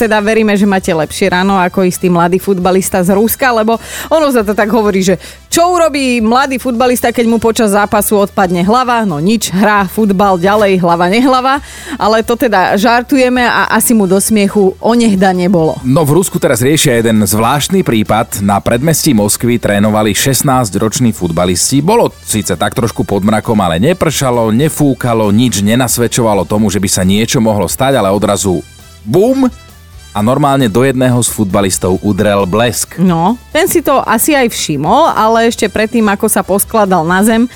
Teda veríme, že máte lepšie ráno ako istý mladý futbalista z Ruska, lebo ono sa to tak hovorí, že čo urobí mladý futbalista, keď mu počas zápasu odpadne hlava? No nič, hrá futbal ďalej, hlava nehlava, ale to teda žartujeme a asi mu do smiechu onehda nebolo. No v Rusku teraz riešia jeden zvláštny prípad. Na predmestí Moskvy trénovali 16-roční futbalisti. Bolo síce tak trošku pod mrakom, ale nepršalo, nefúkalo, nič nenasvedčovalo tomu, že by sa niečo mohlo stať, ale odrazu bum, a normálne do jedného z futbalistov udrel blesk. No, ten si to asi aj všimol, ale ešte predtým, ako sa poskladal na zem,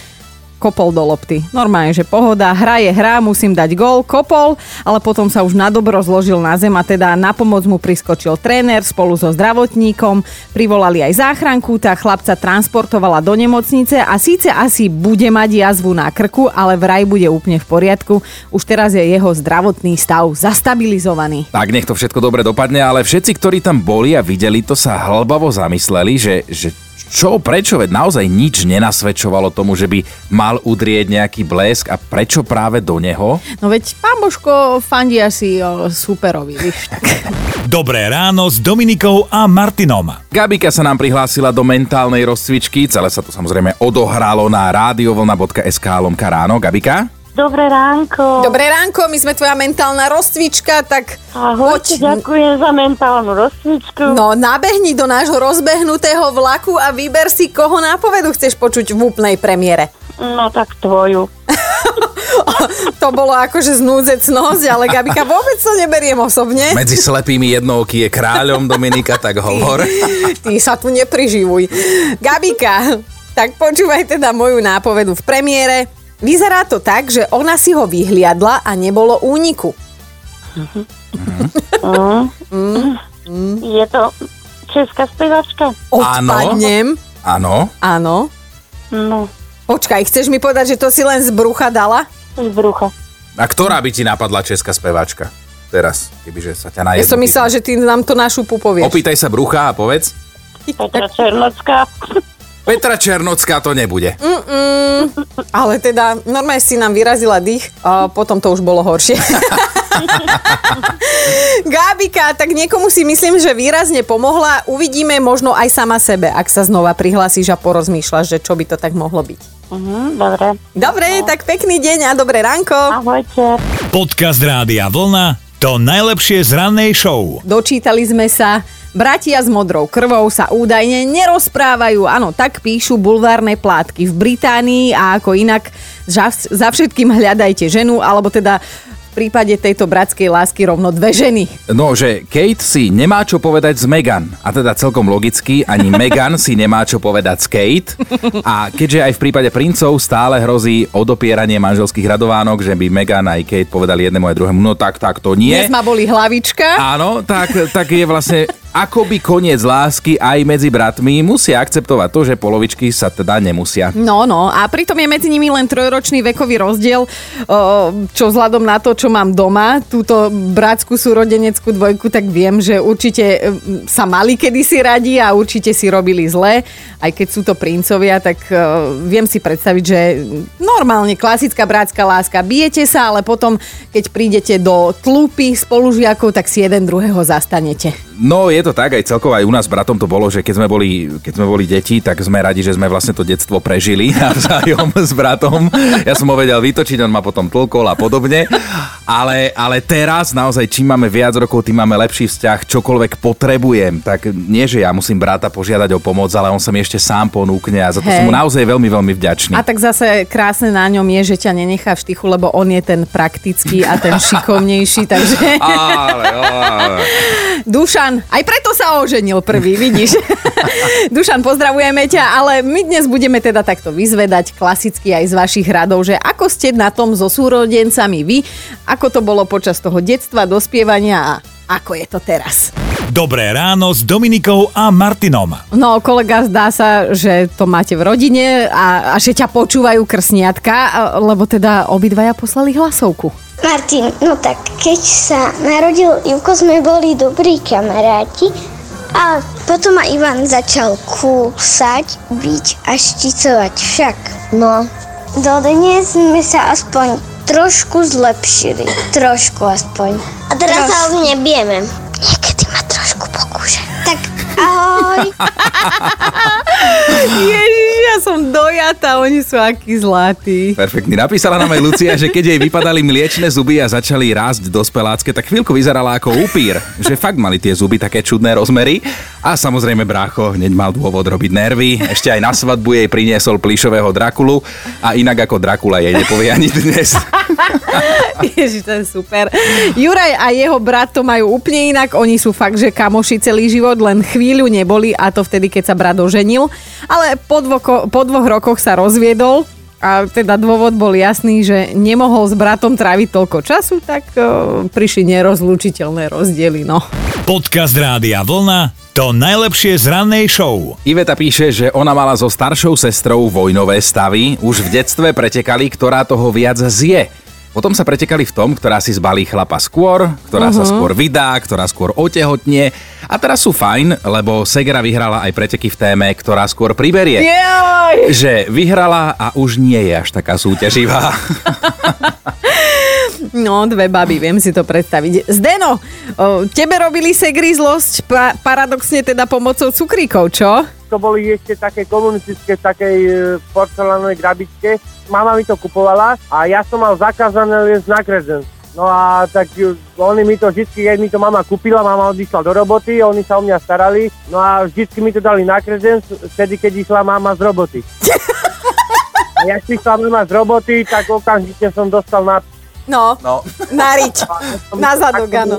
kopol do lopty. Normálne, že pohoda, hra je hra, musím dať gól, kopol, ale potom sa už na dobro zložil na zem a teda na pomoc mu priskočil tréner spolu so zdravotníkom, privolali aj záchranku, tá chlapca transportovala do nemocnice a síce asi bude mať jazvu na krku, ale vraj bude úplne v poriadku. Už teraz je jeho zdravotný stav zastabilizovaný. Tak nech to všetko dobre dopadne, ale všetci, ktorí tam boli a videli to, sa hlbavo zamysleli, že, že čo, prečo, veď naozaj nič nenasvedčovalo tomu, že by mal udrieť nejaký blesk a prečo práve do neho? No veď pán Božko fandí asi o superovi, víš. Dobré ráno s Dominikou a Martinom. Gabika sa nám prihlásila do mentálnej rozcvičky, celé sa to samozrejme odohralo na radiovlna.sk lomka ráno. Gabika? Dobré ránko. Dobré ránko, my sme tvoja mentálna rozcvička, tak Ahojte, ďakujem za mentálnu rozcvičku. No, nabehni do nášho rozbehnutého vlaku a vyber si, koho nápovedu chceš počuť v úplnej premiére. No tak tvoju. to bolo akože znúdzecnosť, ale Gabika vôbec to neberiem osobne. Medzi slepými jednouky je kráľom Dominika, tak hovor. Ty sa tu nepriživuj. Gabika, tak počúvaj teda moju nápovedu v premiére. Vyzerá to tak, že ona si ho vyhliadla a nebolo úniku. Mm. Je to česká spevačka? Odpadnem. Áno. Áno. No, Počkaj, chceš mi povedať, že to si len z brucha dala? z brucha. A ktorá by ti napadla česká speváčka? Teraz, kebyže sa ťa na Ja som myslela, že ty nám to našu povieš. Opýtaj sa brucha a povedz. Petra Černocká. Petra Černocká to nebude. Ale teda, normálne si nám vyrazila dých a potom to už bolo horšie. Gábika, tak niekomu si myslím, že výrazne pomohla. Uvidíme možno aj sama sebe, ak sa znova prihlasíš a porozmýšľaš, že čo by to tak mohlo byť. Mhm, dobre. Dobre, tak pekný deň a dobré ránko. Ahojte. Podcast Rádia Vlna. To najlepšie z rannej show. Dočítali sme sa, bratia s modrou krvou sa údajne nerozprávajú. Áno, tak píšu bulvárne plátky v Británii a ako inak za, všetkým hľadajte ženu, alebo teda v prípade tejto bratskej lásky rovno dve ženy. No, že Kate si nemá čo povedať s Megan. A teda celkom logicky, ani Megan si nemá čo povedať s Kate. A keďže aj v prípade princov stále hrozí odopieranie manželských radovánok, že by Megan aj Kate povedali jednému aj druhému, no tak, tak to nie. Dnes ma boli hlavička. Áno, tak, tak je vlastne akoby koniec lásky aj medzi bratmi. Musia akceptovať to, že polovičky sa teda nemusia. No, no, a pritom je medzi nimi len trojročný vekový rozdiel, čo vzhľadom na to, čo mám doma, túto bratskú súrodeneckú dvojku, tak viem, že určite e, sa mali kedysi radi a určite si robili zle, aj keď sú to princovia, tak e, viem si predstaviť, že normálne klasická bratská láska, bijete sa, ale potom, keď prídete do tlupy spolužiakov, tak si jeden druhého zastanete. No je to tak, aj celkovo aj u nás s bratom to bolo, že keď sme boli, keď sme boli deti, tak sme radi, že sme vlastne to detstvo prežili navzájom s bratom. Ja som ho vedel vytočiť, on ma potom tlkol a podobne. Ale, ale teraz naozaj, čím máme viac rokov, tým máme lepší vzťah, čokoľvek potrebujem. Tak nie, že ja musím brata požiadať o pomoc, ale on sa mi ešte sám ponúkne a za to Hej. som mu naozaj veľmi, veľmi vďačný. A tak zase krásne na ňom je, že ťa nenechá v štychu, lebo on je ten praktický a ten šikovnejší, takže... Ale, ale. Dušan, aj preto sa oženil prvý, vidíš? Dušan, pozdravujeme ťa, ale my dnes budeme teda takto vyzvedať klasicky aj z vašich radov, že ako ste na tom so súrodencami vy, ako to bolo počas toho detstva, dospievania a ako je to teraz. Dobré ráno s Dominikou a Martinom. No, kolega, zdá sa, že to máte v rodine a, a že ťa počúvajú krsniatka, lebo teda obidvaja poslali hlasovku. Martin, no tak keď sa narodil Ivko, sme boli dobrí kamaráti a potom ma Ivan začal kúsať, byť a šticovať však. No, dodnes sme sa aspoň trošku zlepšili. Trošku aspoň. A teraz sa o mne ahoj. Ježiš, ja som dojatá, oni sú akí zlatí. Perfektný. Napísala nám aj Lucia, že keď jej vypadali mliečne zuby a začali rásť dospelácké, tak chvíľku vyzerala ako upír. Že fakt mali tie zuby také čudné rozmery. A samozrejme brácho hneď mal dôvod robiť nervy. Ešte aj na svadbu jej priniesol plíšového Drakulu a inak ako Drakula jej nepovie ani dnes. Ježiš, to je super. Juraj a jeho brat to majú úplne inak. Oni sú fakt, že kamoši celý život, len chvíľu neboli a to vtedy, keď sa brat oženil. Ale po, po dvoch rokoch sa rozviedol a teda dôvod bol jasný, že nemohol s bratom tráviť toľko času, tak o, prišli nerozlučiteľné rozdiely, no. Podcast Rádia Vlna to najlepšie z rannej show. Iveta píše, že ona mala so staršou sestrou vojnové stavy. Už v detstve pretekali, ktorá toho viac zje. Potom sa pretekali v tom, ktorá si zbalí chlapa skôr, ktorá uh-huh. sa skôr vydá, ktorá skôr otehotne. A teraz sú fajn, lebo Segera vyhrala aj preteky v téme, ktorá skôr priberie. Jaj! Že vyhrala a už nie je až taká súťaživá. No, dve baby, viem si to predstaviť. Zdeno, o, tebe robili segri zlosť pa- paradoxne teda pomocou cukríkov, čo? to boli ešte také komunistické, takej e, porcelánovej krabičke. Mama mi to kupovala a ja som mal zakázané len na krezen. No a tak ju- oni mi to vždy, keď mi to mama kúpila, mama odišla do roboty, oni sa o mňa starali, no a vždycky mi to dali na krezen, vtedy keď išla mama z roboty. A jak prišla mama z roboty, tak okamžite som dostal na... No, No. na rič, na zadok, áno.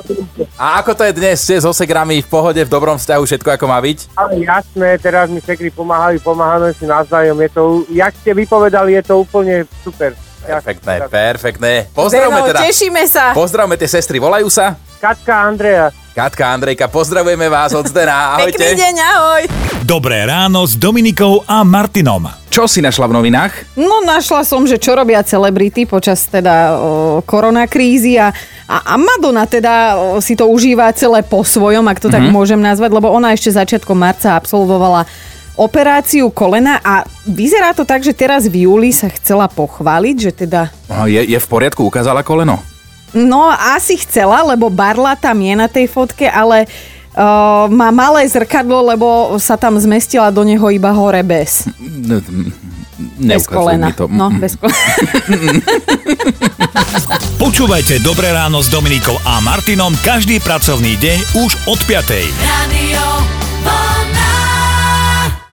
A ako to je dnes? Ste so Segrami v pohode, v dobrom vzťahu, všetko ako má byť? Ale jasné, teraz mi sekry pomáhali, pomáhame si navzájom, je to, jak ste vypovedali, je to úplne super. Perfektné, perfektné. Pozdravujeme Zdeno, teda. tešíme sa. Pozdravujeme tie sestry, volajú sa? Katka Andreja. Katka, Andrejka, pozdravujeme vás od Zdena, ahojte. Pekný deň, ahoj. Dobré ráno s Dominikou a Martinom. Čo si našla v novinách? No našla som, že čo robia celebrity počas teda o, koronakrízy a, a, a Madonna teda o, si to užíva celé po svojom, ak to mm-hmm. tak môžem nazvať, lebo ona ešte začiatkom marca absolvovala operáciu kolena a vyzerá to tak, že teraz v júli sa chcela pochváliť, že teda Je, je v poriadku, ukázala koleno? No, asi chcela, lebo Barla tam je na tej fotke, ale uh, má malé zrkadlo, lebo sa tam zmestila do neho iba hore bez. Bez Neukazuj kolena. mi to. No, bez kolena. Počúvajte Dobré ráno s Dominikou a Martinom každý pracovný deň už od 5. Radio.